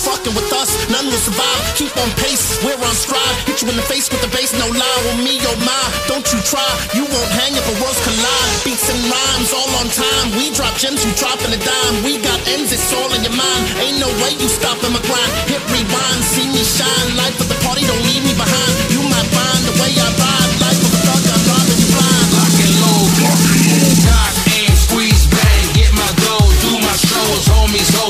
fucking with us, none will survive. Keep on pace, we're on stride. Hit you in the face with the bass, no lie. With me, your my, don't you try. You won't hang if the worlds collide. Beats and rhymes all on time. We drop gems, you dropping a dime. We got ends, it's all in your mind. Ain't no way you stopping my grind. Hit rewind, see me shine. Life of the party, don't leave me behind. You might find the way I ride. Life of the thug, I'm driving you blind. Lock and load, lock and load. Cock, and squeeze, bang. Get my dough, do my shows, homies. Oh,